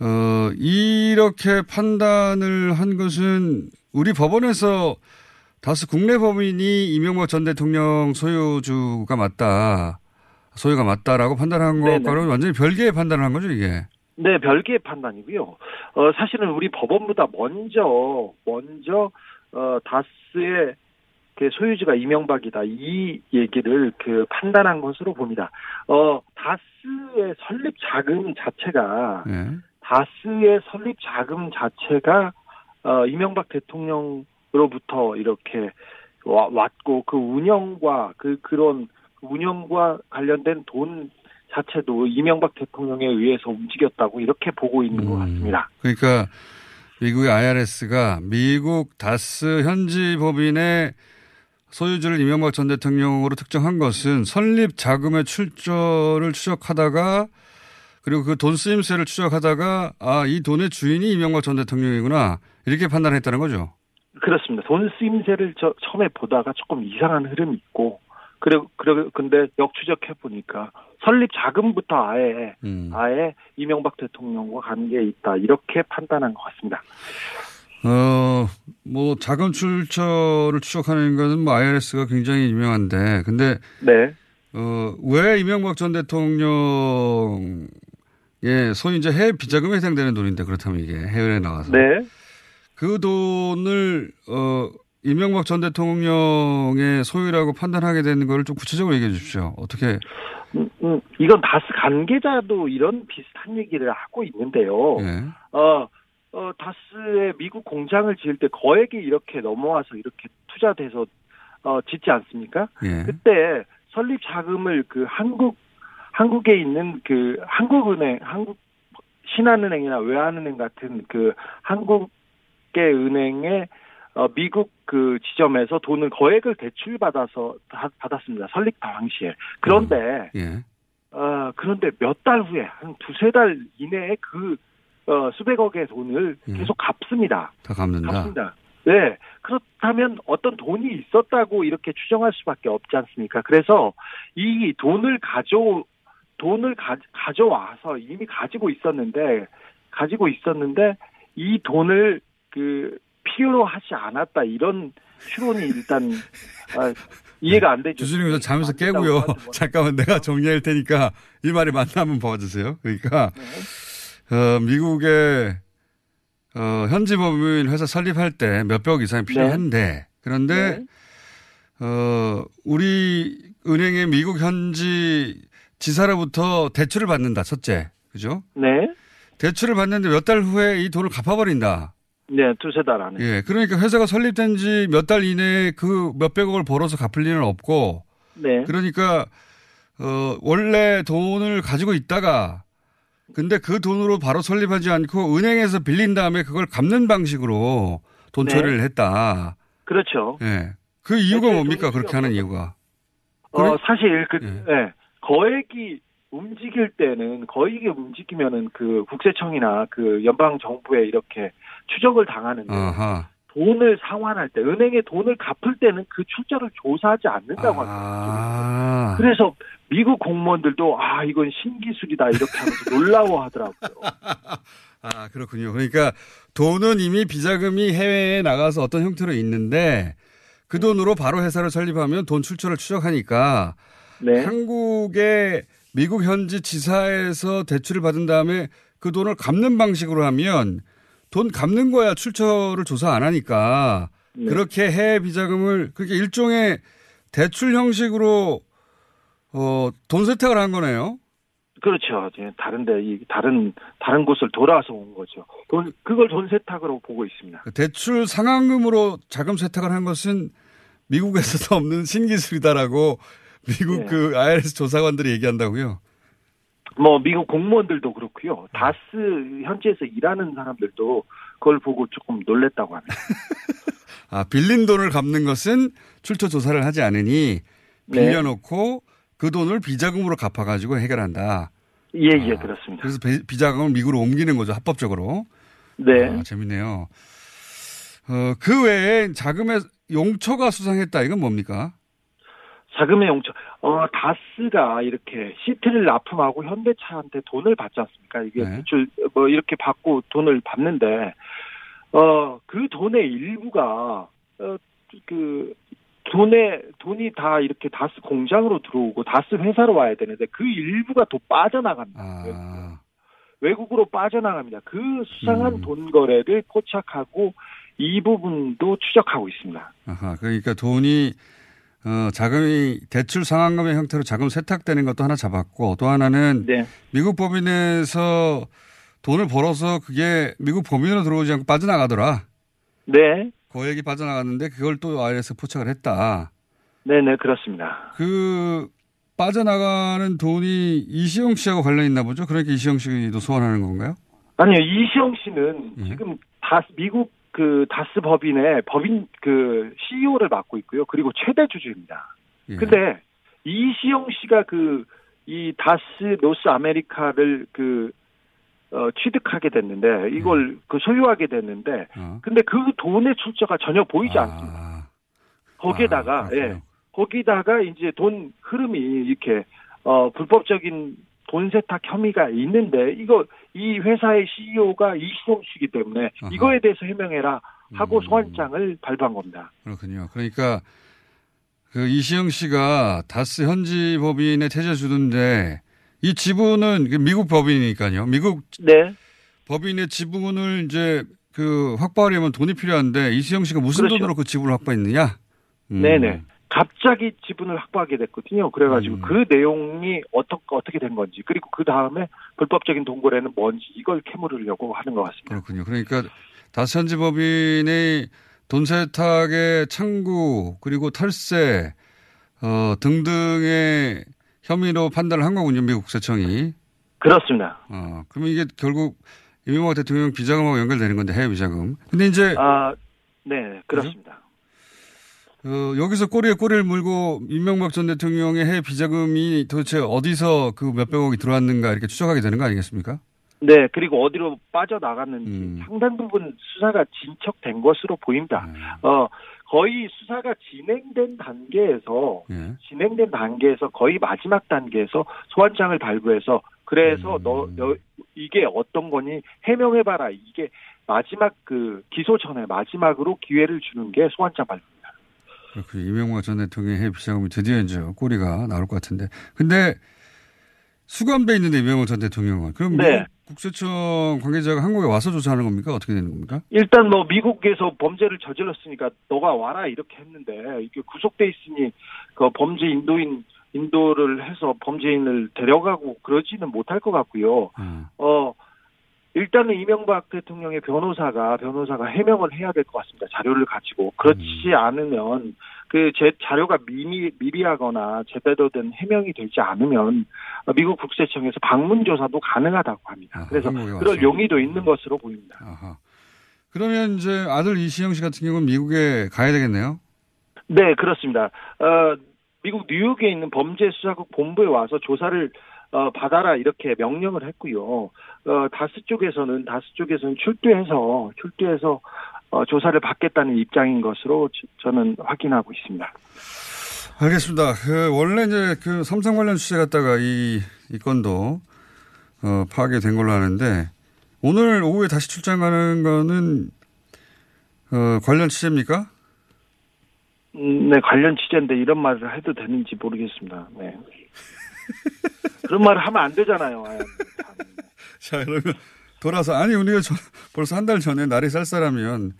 어, 이렇게 판단을 한 것은 우리 법원에서 다수 국내 법인이 이명박 전 대통령 소유주가 맞다, 소유가 맞다라고 판단한 네네. 것과는 완전히 별개의 판단을 한 거죠, 이게. 네, 별개의 판단이고요. 어, 사실은 우리 법원보다 먼저, 먼저, 어, 다스의 그 소유주가 이명박이다. 이 얘기를 그 판단한 것으로 봅니다. 어, 다스의 설립 자금 자체가, 예. 다스의 설립 자금 자체가, 어, 이명박 대통령으 로부터 이렇게 와- 왔고, 그 운영과 그, 그런 운영과 관련된 돈 자체도 이명박 대통령에 의해서 움직였다고 이렇게 보고 있는 것 같습니다. 그러니까 미국의 IRS가 미국 다스 현지 법인의 소유주를 이명박 전 대통령으로 특정한 것은 설립 자금의 출처를 추적하다가 그리고 그 돈 쓰임새를 추적하다가 아, 이 돈의 주인이 이명박 전 대통령이구나 이렇게 판단했다는 거죠. 그렇습니다. 돈 쓰임새를 저, 처음에 보다가 조금 이상한 흐름이 있고, 그래, 그래, 근데 역추적해 보니까 설립 자금부터 아예, 음. 아예 이명박 대통령과 관계에 있다. 이렇게 판단한 것 같습니다. 어, 뭐 자금 출처를 추적하는 것은 뭐 IRS가 굉장히 유명한데 근데 네. 어, 왜 이명박 전 대통령의 소위 이제 해외 비자금에 해당되는 돈인데 그렇다면 이게 해외에 나가서 네. 그 돈을 어 이명박 전 대통령의 소유라고 판단하게 되는 거를 좀 구체적으로 얘기해 주십시오. 어떻게 음, 음, 이건 다스 관계자도 이런 비슷한 얘기를 하고 있는데요. 예. 어, 어, 다스의 미국 공장을 지을 때 거액이 이렇게 넘어와서 이렇게 투자돼서 어, 짓지 않습니까? 예. 그때 설립 자금을 그 한국 한국에 있는 그 한국은행, 한국 신한은행이나 외환은행 같은 그 한국의 은행에 어, 미국 그 지점에서 돈을 거액을 대출받아서 다- 받았습니다. 설립 당시에. 그런데 예. 어, 그런데 몇 달 후에 한 두세 달 이내에 그 어, 수백억의 돈을 예. 계속 갚습니다. 다 갚는다. 갚습니다. 네. 그렇다면 어떤 돈이 있었다고 이렇게 추정할 수밖에 없지 않습니까? 그래서 이 돈을 가져 돈을 가, 가져와서 이미 가지고 있었는데 가지고 있었는데 이 돈을 그 필요로 하지 않았다 이런 추론이 일단 아, 이해가 안 되죠. 주진님 저 잠에서 깨고요. 잠깐만 내가 정리할 테니까 이 말이 맞나 한번 봐주세요. 그러니까 어, 미국의 어, 현지 법인 회사 설립할 때 몇백 이상이 필요한데 그런데 어, 우리 은행의 미국 현지 지사로부터 대출을 받는다. 첫째. 그죠? 네. 대출을 받는데 몇 달 후에 이 돈을 갚아버린다. 네, 두세 달 안에. 예. 그러니까 회사가 설립된 지 몇 달 이내에 그 몇백억을 벌어서 갚을 리는 없고 네. 그러니까 어 원래 돈을 가지고 있다가 근데 그 돈으로 바로 설립하지 않고 은행에서 빌린 다음에 그걸 갚는 방식으로 돈 네. 처리를 했다. 그렇죠. 예. 그 이유가 뭡니까? 그렇게 하는 이유가. 어, 사실 그 예. 예, 거액이 움직일 때는 거액이 움직이면은 그 국세청이나 그 연방 정부에 이렇게 추적을 당하는데 아하. 돈을 상환할 때 은행에 돈을 갚을 때는 그 출처를 조사하지 않는다고 합니다. 아. 그래서 미국 공무원들도 아 이건 신기술이다 이렇게 하면서 놀라워하더라고요. 아, 그렇군요. 그러니까 돈은 이미 비자금이 해외에 나가서 어떤 형태로 있는데 그 돈으로 바로 회사를 설립하면 돈 출처를 추적하니까 네. 한국의 미국 현지 지사에서 대출을 받은 다음에 그 돈을 갚는 방식으로 하면 돈 갚는 거야 출처를 조사 안 하니까 네. 그렇게 해외 비자금을 그렇게 일종의 대출 형식으로 어, 돈 세탁을 한 거네요. 그렇죠. 이제 다른데 이 다른 다른 곳을 돌아서 온 거죠. 돈 그걸 돈 세탁으로 보고 있습니다. 그 대출 상환금으로 자금 세탁을 한 것은 미국에서도 없는 신기술이다라고 미국 네. 그 IRS 조사관들이 얘기한다고요. 뭐 미국 공무원들도 그렇고요. 다스 현지에서 일하는 사람들도 그걸 보고 조금 놀랬다고 합니다. 아, 빌린 돈을 갚는 것은 출처 조사를 하지 않으니 네. 빌려놓고 그 돈을 비자금으로 갚아가지고 해결한다. 예, 예, 그렇습니다. 그래서 비- 비자금을 미국으로 옮기는 거죠, 합법적으로. 네. 아, 재밌네요. 어, 그 외에 자금의 용처가 수상했다. 이건 뭡니까? 자금의 용처. 어, 다스가 이렇게 시트를 납품하고 현대차한테 돈을 받지 않습니까? 이게 네. 대출 뭐 이렇게 받고 돈을 받는데 어, 그 돈의 일부가 어, 그 돈에 돈이 다 이렇게 다스 공장으로 들어오고 다스 회사로 와야 되는데 그 일부가 또 빠져나갑니다. 아, 외국으로 빠져나갑니다. 그 수상한 음. 돈 거래를 포착하고 이 부분도 추적하고 있습니다. 아하, 그러니까 돈이 어, 자금이 대출 상환금의 형태로 자금 세탁되는 것도 하나 잡았고 또 하나는 네. 미국 법인에서 돈을 벌어서 그게 미국 법인으로 들어오지 않고 빠져나가더라. 네. 거액이 빠져나갔는데 그걸 또 IRS 포착을 했다. 네네, 그렇습니다. 그 빠져나가는 돈이 이시영 씨하고 관련 있나 보죠? 그러니까 이시영 씨도 소환하는 건가요? 아니요, 이시영 씨는 예. 지금 다 미국 그 다스 법인의 법인 그 CEO를 맡고 있고요. 그리고 최대 주주입니다. 예. 근데 이시영 씨가 그 이 다스 노스 아메리카를 그 어, 취득하게 됐는데 이걸 그 소유하게 됐는데 예. 어. 근데 그 돈의 출처가 전혀 보이지 아. 않습니다. 거기에다가 아, 예. 거기다가 이제 돈 흐름이 이렇게 어 불법적인 돈 세탁 혐의가 있는데 이거 이 회사의 CEO가 이시영 씨이기 때문에 아하. 이거에 대해서 해명해라 하고 음. 소환장을 발부한 겁니다. 그렇군요. 그러니까 그 이시영 씨가 다스 현지 법인의 태자 주도인데 이 지분은 그 미국 법인이니까요. 미국 네. 법인의 지분을 이제 그 확보하려면 돈이 필요한데 이시영 씨가 무슨 그렇죠. 돈으로 그 지분을 확보했느냐? 음. 네네. 갑자기 지분을 확보하게 됐거든요. 그래가지고 음. 그 내용이 어떻게 어떻게 된 건지 그리고 그 다음에 불법적인 동거래는 뭔지 이걸 캐물으려고 하는 것 같습니다. 그렇군요. 그러니까 다스 현지 법인의 돈 세탁의 창구 그리고 탈세 어, 등등의 혐의로 판단을 한 거군요. 미국 국세청이. 그렇습니다. 어, 그러면 이게 결국 이명박 대통령 비자금하고 연결되는 건데 해외 비자금. 근데 이제 아, 네, 그렇습니다. 어, 여기서 꼬리에 꼬리를 물고 이명박 전 대통령의 해외 비자금이 도대체 어디서 그 몇백억이 들어왔는가 이렇게 추적하게 되는 거 아니겠습니까? 네, 그리고 어디로 빠져나갔는지 음. 상당 부분 수사가 진척된 것으로 보입니다. 네. 어, 거의 수사가 진행된 단계에서 예. 진행된 단계에서 거의 마지막 단계에서 소환장을 발부해서 그래서 음. 너, 너 이게 어떤 거니 해명해봐라 이게 마지막 그 기소 전에 마지막으로 기회를 주는 게 소환장 발부입니다. 그렇군요. 이명박 전 대통령의 해외 비자금이 드디어 이제 꼬리가 나올 것 같은데. 근데 수감돼 있는데 이명박 전 대통령은. 그럼 네. 국세청 관계자가 한국에 와서 조사하는 겁니까? 어떻게 되는 겁니까? 일단 뭐 미국에서 범죄를 저질렀으니까 너가 와라 이렇게 했는데 이게 구속돼 있으니 그 범죄 인도인 인도를 해서 범죄인을 데려가고 그러지는 못할 것 같고요. 음. 어 일단은 이명박 대통령의 변호사가 변호사가 해명을 해야 될 것 같습니다. 자료를 가지고 그렇지 않으면 그 제 자료가 미미 미비하거나 제대로 된 해명이 되지 않으면 미국 국세청에서 방문 조사도 가능하다고 합니다. 아하, 그래서 와서. 그럴 용의도 있는 것으로 보입니다. 아하. 그러면 이제 아들 이시영 씨 같은 경우는 미국에 가야 되겠네요. 네, 그렇습니다. 어, 미국 뉴욕에 있는 범죄수사국 본부에 와서 조사를 어, 받아라 이렇게 명령을 했고요. 어, 다스 쪽에서는 다스 쪽에서는 출두해서 출두해서 어, 조사를 받겠다는 입장인 것으로 저- 저는 확인하고 있습니다. 알겠습니다. 그 원래 이제 그 삼성 관련 취재 갔다가 이, 이 건도 어, 파악이 된 걸로 아는데 오늘 오후에 다시 출장 가는 거는 어, 관련 취재입니까? 음, 네, 관련 취재인데 이런 말을 해도 되는지 모르겠습니다. 네. 그런 말을 하면 안 되잖아요. 아유. 자, 그러면 돌아서 아니 우리가 저- 벌써 한 달 전에 날이 쌀쌀하면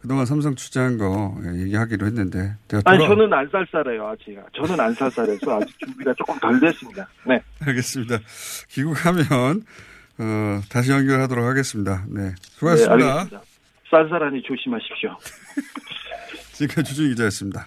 그동안 삼성 취재한 거 예, 얘기하기로 했는데 제가 아니, 돌아- 저는 안 쌀쌀해요, 아직. 저는 안 쌀쌀해서 아직 준비가 조금 덜 됐습니다. 네. 알겠습니다. 귀국하면 어, 다시 연결하도록 하겠습니다. 네, 네, 수고하셨습니다. 알겠습니다. 쌀쌀하니 조심하십시오. 지금까지 주준 기자였습니다.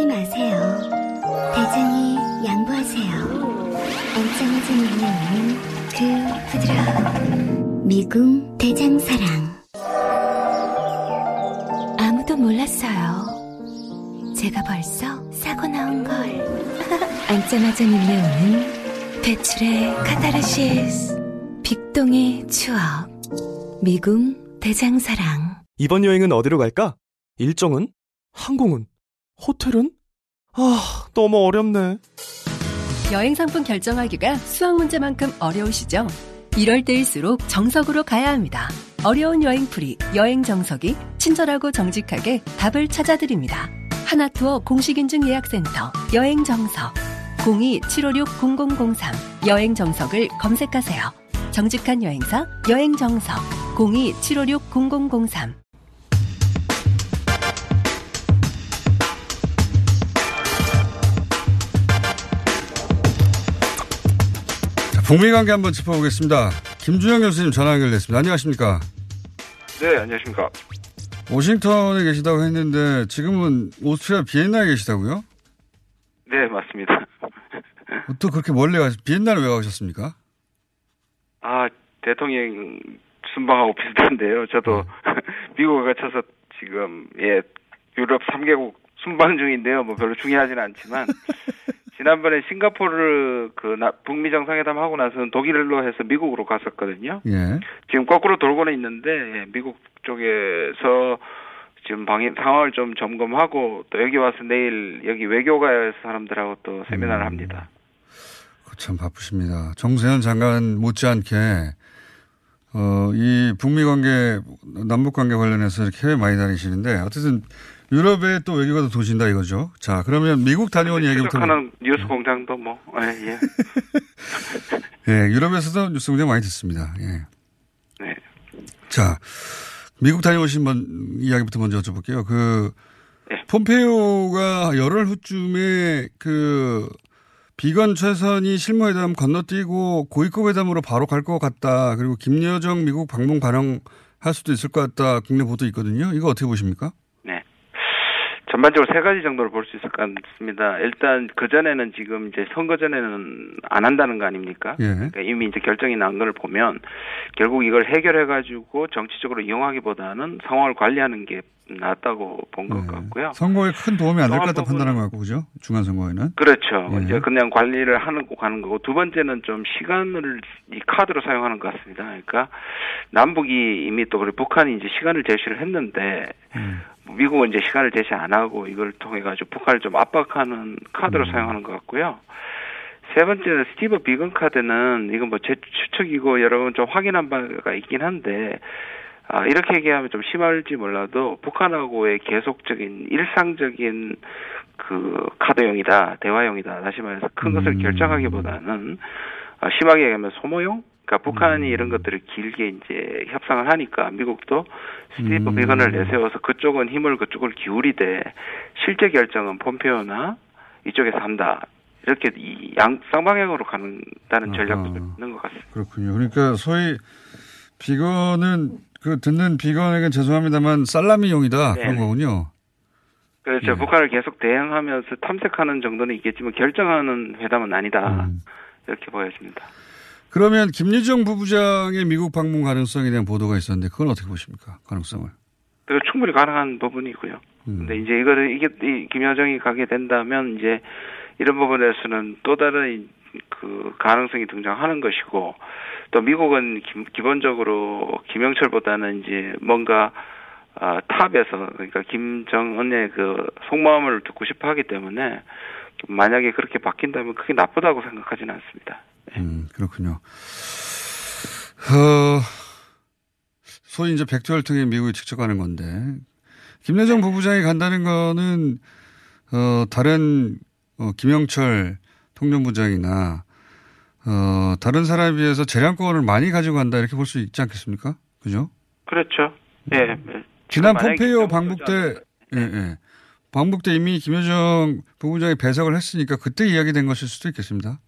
힘주지 마세요. 대장이 양보하세요. 안짱해진 영양은 그 부드러운 미궁 대장사랑. 아무도 몰랐어요. 제가 벌써 사고 나온 걸. 앉자마자 밀려오는 배출의 카타르시스. 빅동의 추억. 미궁 대장사랑. 이번 여행은 어디로 갈까? 일정은? 항공은? 호텔은? 아, 너무 어렵네. 여행 상품 결정하기가 수학 문제만큼 어려우시죠? 이럴 때일수록 정석으로 가야 합니다. 어려운 여행풀이 여행 정석이 친절하고 정직하게 답을 찾아드립니다. 하나투어 공식인증 예약센터 여행 정석 02-756-0003 여행 정석을 검색하세요. 정직한 여행사 여행 정석 02-756-0003 북미 관계 한번 짚어보겠습니다. 김준영 교수님 전화 연결됐습니다. 안녕하십니까? 네, 안녕하십니까. 워싱턴에 계시다고 했는데 지금은 오스트리아 비엔나에 계시다고요? 네, 맞습니다. 또 그렇게 멀리 가 비엔나를 왜 가셨습니까? 아, 대통령 순방하고 비슷한데요. 저도 미국에 갇혀서 지금, 예, 유럽 3개국 순방 중인데요. 뭐 별로 중요하지는 않지만. 지난번에 싱가포르 그 나, 북미 정상회담 하고 나서는 독일로 해서 미국으로 갔었거든요. 예. 지금 거꾸로 돌고는 있는데 예, 미국 쪽에서 지금 방임 상황을 좀 점검하고 또 여기 와서 내일 여기 외교가에서 사람들하고 또 세미나를 합니다. 참 바쁘십니다. 정세현 장관 못지않게 어, 이 북미 관계, 남북 관계 관련해서 이렇게 해외 많이 다니시는데 어쨌든 유럽에 또 외교가 도진다 이거죠. 자, 그러면 미국 다녀온 얘기부터. 하는 뉴스 공장도 뭐, 예, 예. 예, 유럽에서도 뉴스 공장 많이 듣습니다. 예. 네. 자, 미국 다녀오신 번 이야기부터 먼저 여쭤볼게요. 그, 폼페이오가 열흘 후쯤에 그 비건 최선이 실무회담 건너뛰고 고위급 회담으로 바로 갈 것 같다. 그리고 김여정 미국 방문 가능할 수도 있을 것 같다. 국내 보도 있거든요. 이거 어떻게 보십니까? 네. 전반적으로 세 가지 정도로 볼 수 있을 것 같습니다. 일단 그 전에는 지금 이제 선거 전에는 안 한다는 거 아닙니까? 예. 그러니까 이미 이제 결정이 난 걸 보면 결국 이걸 해결해 가지고 정치적으로 이용하기보다는 상황을 관리하는 게 낫다고 본것 같고요. 선거에 큰 도움이 안 될 것 같다 판단한 것 같고, 그죠? 중간 선거에는. 그렇죠. 예. 이제 그냥 관리를 하는 거 가는 거고 두 번째는 좀 시간을 이 카드로 사용하는 것 같습니다. 그러니까 남북이 이미 또 그리고 북한이 이제 시간을 제시를 했는데 미국은 이제 시간을 제시 안 하고 이걸 통해 가지고 북한을 좀 압박하는 카드로 사용하는 것 같고요. 세 번째는 스티브 비건 카드는 이건 뭐 제 추측이고 여러 번좀 확인한 바가 있긴 한데 아, 이렇게 얘기하면 좀 심할지 몰라도 북한하고의 계속적인 일상적인 그 카드용이다, 대화용이다. 다시 말해서 큰 것을 결정하기보다는 아, 심하게 얘기하면 소모용? 그러니까 북한이 이런 것들을 길게 이제 협상을 하니까 미국도 스티브 비건을 내세워서 그쪽은 힘을 그쪽을 기울이되 실제 결정은 폼페오나 이쪽에서 한다. 이렇게 이 양 쌍방향으로 가는다는 전략도 좀 있는 것 같습니다. 그렇군요. 그러니까 소위 비건은 그 듣는 비건에겐 죄송합니다만 살라미용이다 그런 네. 거군요. 그렇죠. 북한을 계속 대응하면서 탐색하는 정도는 있겠지만 결정하는 회담은 아니다. 이렇게 보여집니다. 그러면 김여정 부부장의 미국 방문 가능성에 대한 보도가 있었는데 그건 어떻게 보십니까? 가능성을. 충분히 가능한 부분이고요. 근데 이제 이거를 이게 이 김여정이 가게 된다면 이제 이런 부분에서는 또 다른 그 가능성이 등장하는 것이고 또 미국은 기, 기본적으로 김영철보다는 이제 뭔가 어, 탑에서 그러니까 김정은의 그 속마음을 듣고 싶어 하기 때문에 만약에 그렇게 바뀐다면 그게 나쁘다고 생각하지는 않습니다. 음, 그렇군요. 어, 소위 이제 백두혈 통해 미국이 직접 가는 건데 김여정 부부장이 간다는 거는 어, 다른 어, 김영철 통전부장이나 어, 다른 사람에 비해서 재량권을 많이 가지고 간다 이렇게 볼 수 있지 않겠습니까? 그죠? 그렇죠. 예. 예. 지난 폼페이오 방북 때, 예, 예. 방북 때 이미 김여정 부부장이 배석을 했으니까 그때 이야기된 것일 수도 있겠습니다.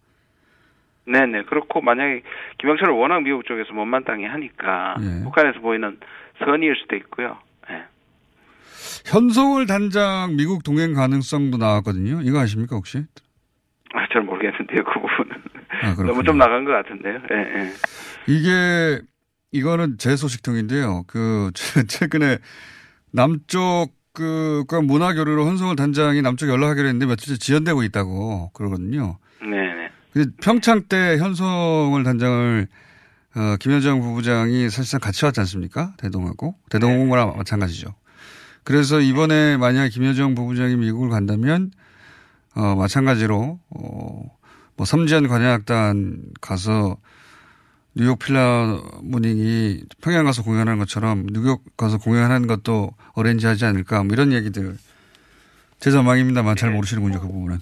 네네 그렇고 만약에 김영철을 워낙 미국 쪽에서 못마땅해 하니까 예. 북한에서 보이는 선의일 수도 있고요. 예. 현송월 단장 미국 동행 가능성도 나왔거든요. 이거 아십니까 혹시? 아, 잘 모르겠는데요 그 부분은 아. 너무 좀 나간 것 같은데요. 예, 예. 이게 이거는 제 소식통인데요. 그 최- 최근에 남쪽 미국과 문화 교류로 헌성을 단장이 남쪽에 연락하기로 했는데 며칠째 지연되고 있다고 그러거든요. 네네. 근데 평창 때 현송을 단장을 어, 김여정 부부장이 사실상 같이 왔지 않습니까? 대동하고 대동공과랑 마찬가지죠. 그래서 이번에 만약 김여정 부부장이 미국을 간다면 어, 마찬가지로 어, 뭐 섬지연 관현악단 가서 뉴욕 필라모닉이 평양 가서 공연하는 것처럼 뉴욕 가서 공연하는 것도 어렌지 하지 않을까? 뭐 이런 얘기들. 제 전망입니다만 잘 모르시는군요 그 부분은.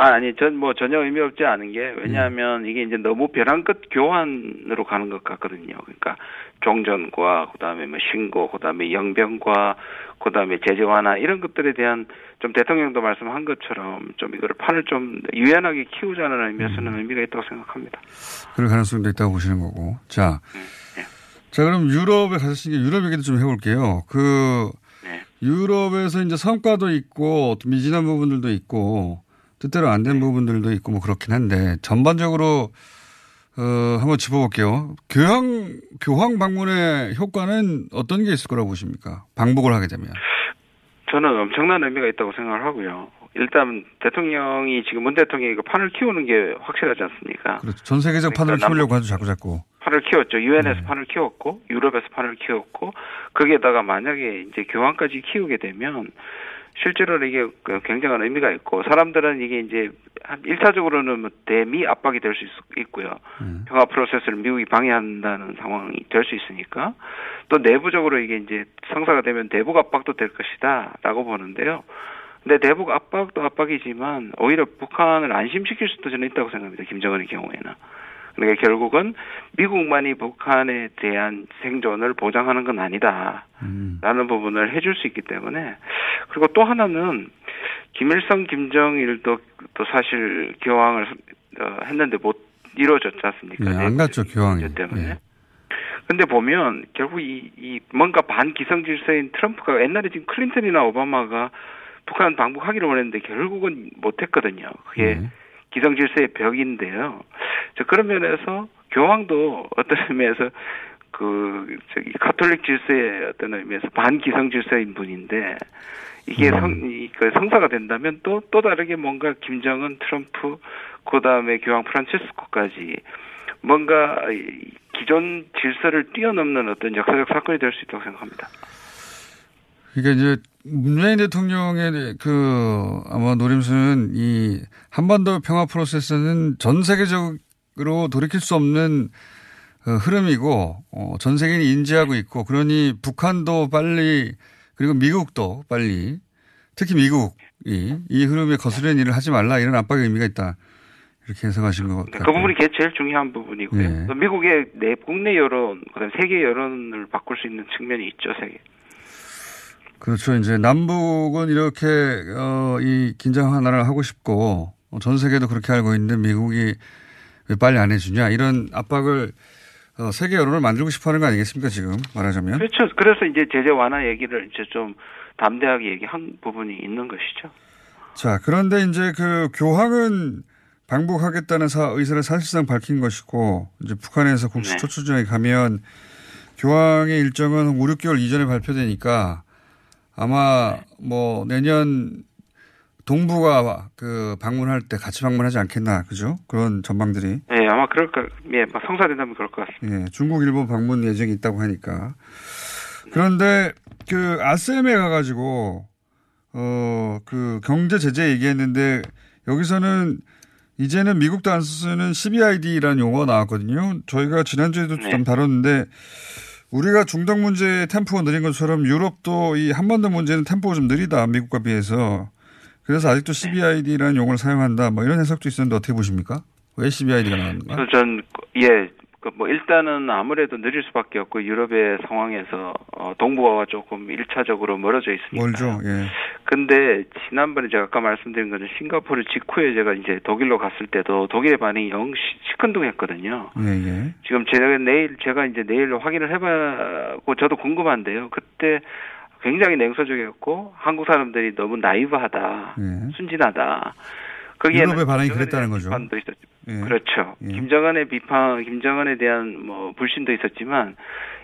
아, 아니, 전 뭐 전혀 의미 없지 않은 게, 왜냐하면 이게 이제 너무 벼랑 끝 교환으로 가는 것 같거든요. 그러니까 종전과, 그 다음에 뭐 신고, 그 다음에 영병과, 그 다음에 제재 완화, 이런 것들에 대한 좀 대통령도 말씀한 것처럼 좀 이거를 판을 좀 유연하게 키우자는 의미에서는 의미가 있다고 생각합니다. 그럴 가능성도 있다고 보시는 거고. 자. 자, 그럼 유럽에 가셨으니까 유럽 얘기도 좀 해볼게요. 그, 유럽에서 이제 성과도 있고, 또 미진한 부분들도 있고, 뜻대로 안된 부분들도 있고, 뭐 그렇긴 한데, 전반적으로, 어, 한번 짚어볼게요. 교황, 교황 방문의 효과는 어떤 게 있을 거라고 보십니까? 방북을 하게 되면. 저는 엄청난 의미가 있다고 생각을 하고요. 일단 대통령이 지금 문 대통령이 그 판을 키우는 게 확실하지 않습니까? 그렇죠. 전 세계적 판을 그러니까 키우려고 하죠, 자꾸 자꾸. 판을 키웠죠. 유엔에서 판을 키웠고 유럽에서 판을 키웠고 거기에다가 만약에 이제 교황까지 키우게 되면 실제로는 이게 그 굉장한 의미가 있고 사람들은 이게 이제 한 1차적으로는 뭐 대미 압박이 될 수 있고요. 평화 프로세스를 미국이 방해한다는 상황이 될 수 있으니까 또 내부적으로 이게 이제 성사가 되면 대북 압박도 될 것이다라고 보는데요. 근데 대북 압박도 압박이지만 오히려 북한을 안심시킬 수도 저는 있다고 생각합니다. 김정은의 경우에는. 그러니까 결국은 미국만이 북한에 대한 생존을 보장하는 건 아니다. 라는 부분을 해줄 수 있기 때문에 그리고 또 하나는 김일성, 김정일도 또 사실 교황을 어, 했는데 못 이루어졌지 않습니까? 예, 안 갔죠, 교황이. 때문에. 근데 보면 결국 이, 이 뭔가 반기성 질서인 트럼프가 옛날에 지금 클린턴이나 오바마가 북한 방북하기를 원했는데 결국은 못했거든요. 그게 기성 질서의 벽인데요. 저 그런 면에서 교황도 어떤 의미에서 그 저기 가톨릭 질서의 어떤 의미에서 반기성 질서인 분인데 이게 성, 이, 그 성사가 된다면 또, 또 다르게 뭔가 김정은, 트럼프, 그 다음에 교황 프란체스코까지 뭔가 이 기존 질서를 뛰어넘는 어떤 역사적 사건이 될 수 있다고 생각합니다. 그러니까 이제 문재인 대통령의 그 아마 노림수는 이 한반도 평화 프로세스는 전 세계적으로 돌이킬 수 없는 어, 흐름이고 어, 전 세계인이 인지하고 있고 그러니 북한도 빨리 그리고 미국도 빨리 특히 미국이 이 흐름에 거스르는 일을 하지 말라 이런 압박의 의미가 있다. 이렇게 해석하신 것 같아요. 그 부분이 제일 중요한 부분이고요. 예. 또 미국의 내 국내 여론, 그다음 세계 여론을 바꿀 수 있는 측면이 있죠, 세계. 그렇죠. 이제 남북은 이렇게 어, 이 긴장 완화를 하고 싶고 어, 전 세계도 그렇게 알고 있는데 미국이 왜 빨리 안 해주냐 이런 압박을 어, 세계 여론을 만들고 싶어하는 거 아니겠습니까 지금 말하자면. 그렇죠. 그래서 이제 제재 완화 얘기를 이제 좀 담대하게 얘기한 부분이 있는 것이죠. 자 그런데 이제 그 교황은 방북하겠다는 사, 의사를 사실상 밝힌 것이고 이제 북한에서 국시 초추전에 가면 교황의 일정은 5, 6개월 이전에 발표되니까 아마 뭐 내년 동부가 그 방문할 때 같이 방문하지 않겠나 그죠? 그런 전망들이. 예, 아마 그럴 거, 예, 막 성사된다면 그럴 것 같습니다. 예, 중국, 일본 방문 예정이 있다고 하니까. 그런데 그 아셈에 가가지고 어 그 경제 제재 얘기했는데 여기서는 이제는 미국도 안 쓰는 CBID라는 용어가 나왔거든요. 저희가 지난주에도 좀 다뤘는데 우리가 중동 문제의 템포가 느린 것처럼 유럽도 이 한반도 문제는 템포가 좀 느리다 미국과 비해서 그래서 아직도 CBID라는 용어를 사용한다 뭐 이런 해석도 있었는데 어떻게 보십니까? 왜 CBID가 나왔는가? 그래서 전, 예, 그뭐 일단은 아무래도 느릴 수밖에 없고 유럽의 상황에서 어, 동북아가 조금 1차적으로 멀어져 있으니까. 멀죠. 예. 근데 지난번에 제가 아까 말씀드린 것은 싱가포르 직후에 제가 이제 독일로 갔을 때도 독일의 반응이 영 시- 시큰둥했거든요. 예, 예. 지금 제가 내일 제가 이제 내일 확인을 해봐고 저도 궁금한데요. 그때 굉장히 냉소적이었고 한국 사람들이 너무 나이브하다, 예. 순진하다. 거기에는 유럽의 반응이 그랬다는 대한 거죠. 비판도 있었죠. 예. 그렇죠. 김정은의 비판, 김정은에 대한 뭐 불신도 있었지만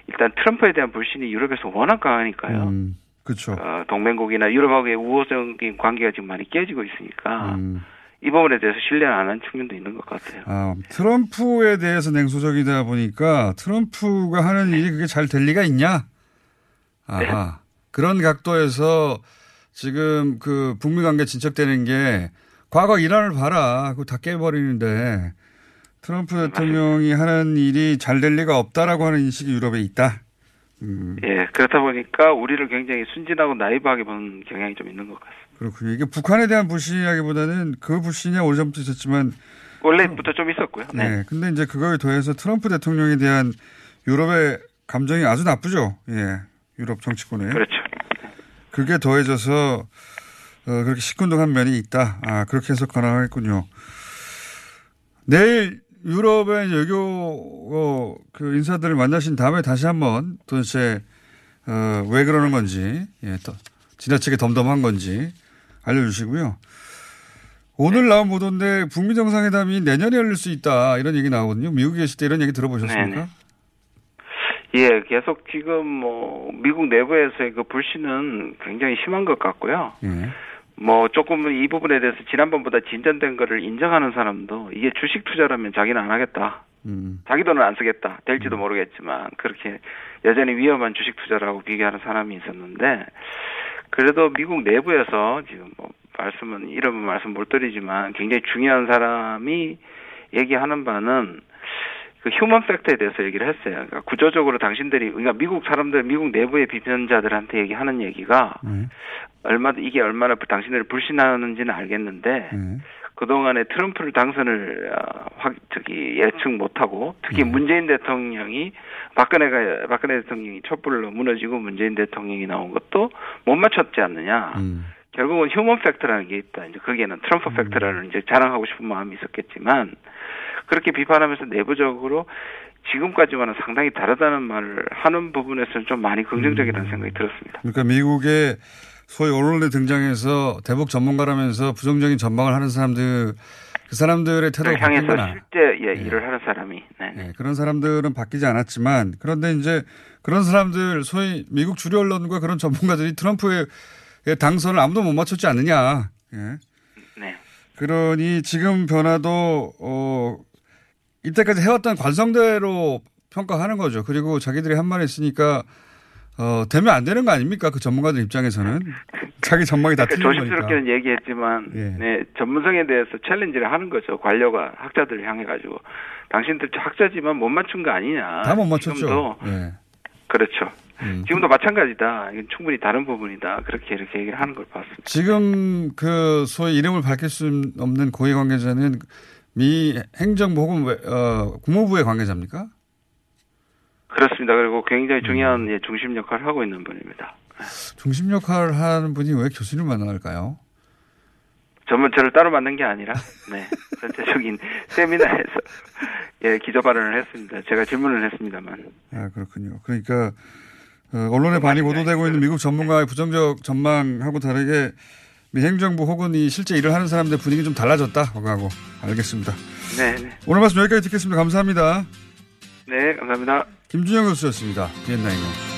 일단 트럼프에 대한 불신이 유럽에서 워낙 강하니까요. 음. 그렇죠. 어, 동맹국이나 유럽하고의 우호적인 관계가 지금 많이 깨지고 있으니까 음. 이 부분에 대해서 신뢰를 안한 측면도 있는 것 같아요. 아, 트럼프에 대해서 냉소적이다 보니까 트럼프가 하는 일이 그게 잘 될 리가 있냐? 아하. 그런 각도에서 지금 그 북미 관계 진척되는 게 과거 이란을 봐라. 그거 다 깨버리는데 트럼프 대통령이 하는 일이 잘 될 리가 없다라고 하는 인식이 유럽에 있다. 음, 예, 그렇다 보니까 우리를 굉장히 순진하고 나이브하게 보는 경향이 좀 있는 것 같습니다. 그렇군요. 이게 북한에 대한 불신이라기보다는 그 불신이 오래전부터 있었지만 원래부터 좀 있었고요. 네. 네. 근데 이제 그거에 더해서 트럼프 대통령에 대한 유럽의 감정이 아주 나쁘죠. 예. 유럽 정치권에. 그렇죠. 그게 더해져서 어, 그렇게 시큰둥한 면이 있다. 아, 그렇게 해서 가능하겠군요. 내일 유럽의 외교 어, 그 인사들을 만나신 다음에 다시 한번 도대체 어, 왜 그러는 건지 예, 또 지나치게 덤덤한 건지 알려주시고요. 오늘 나온 보도인데 북미 정상회담이 내년에 열릴 수 있다 이런 얘기 나오거든요. 미국에 계실 때 이런 얘기 들어보셨습니까? 네네. 예, 계속 지금 뭐 미국 내부에서의 그 불신은 굉장히 심한 것 같고요. 예. 뭐 조금 이 부분에 대해서 지난번보다 진전된 거를 인정하는 사람도 이게 주식 투자라면 자기는 안 하겠다. 음. 자기 돈은 안 쓰겠다. 될지도 모르겠지만 그렇게 여전히 위험한 주식 투자라고 비교하는 사람이 있었는데 그래도 미국 내부에서 지금 뭐 말씀은 이름은 말씀 못 드리지만 굉장히 중요한 사람이 얘기하는 바는 그 human factor에 대해서 얘기를 했어요. 그러니까 구조적으로 당신들이 그러니까 미국 사람들 미국 내부의 비판자들한테 얘기하는 얘기가 네. 얼마 이게 얼마나 당신들을 불신하는지는 알겠는데 네. 그동안에 트럼프를 당선을 어, 확 저기 예측 못하고 특히 문재인 대통령이 박근혜가 박근혜 대통령이 촛불로 무너지고 문재인 대통령이 나온 것도 못 맞췄지 않느냐. 결국은 human factor라는 게 있다. 이제 거기에는 트럼프 factor라는 이제 자랑하고 싶은 마음이 있었겠지만 그렇게 비판하면서 내부적으로 지금까지와는 상당히 다르다는 말을 하는 부분에서는 좀 많이 긍정적이라는 생각이 들었습니다. 그러니까 미국의 소위 언론에 등장해서 대북 전문가라면서 부정적인 전망을 하는 사람들 그 사람들의 태도가 향해서 바뀌거나 실제 예, 일을 하는 사람이 네. 네, 그런 사람들은 바뀌지 않았지만 그런데 이제 그런 사람들 소위 미국 주류 언론과 그런 전문가들이 트럼프의 당선을 아무도 못 맞췄지 않느냐. 예. 네. 그러니 지금 변화도 어 이때까지 해왔던 관성대로 평가하는 거죠. 그리고 자기들이 한 말이 있으니까 어 되면 안 되는 거 아닙니까? 그 전문가들 입장에서는 자기 전망이 다 그러니까 틀린 거니까. 조심스럽게는 얘기했지만 예. 네, 전문성에 대해서 챌린지를 하는 거죠. 관료가 학자들을 향해 가지고 당신들 학자지만 못 맞춘 거 아니냐. 다 못 맞췄죠. 지금도 예. 그렇죠. 음. 지금도 마찬가지다. 이건 충분히 다른 부분이다. 그렇게 이렇게 얘기를 하는 걸 봤습니다. 지금 그 소위 이름을 밝힐 수 없는 고위 관계자는 미 행정부 혹은 외- 어, 국무부의 관계자입니까? 그렇습니다. 그리고 굉장히 음. 중요한 예, 중심 역할을 하고 있는 분입니다. 중심 역할을 하는 분이 왜 교수를 만날까요? 전문 저를 따로 만든 게 아니라 네 전체적인 세미나에서 예 기자 발언을 했습니다. 제가 질문을 했습니다만 아, 그렇군요. 그러니까 어, 언론에 많이 보도되고 있는 미국 전문가의 부정적 전망하고 다르게 미 행정부 혹은 이 실제 일을 하는 사람들 분위기 좀 달라졌다. 하고 알겠습니다. 네, 네, 오늘 말씀 여기까지 듣겠습니다. 감사합니다. 네 감사합니다. 김준영 교수였습니다. 비엔나이는.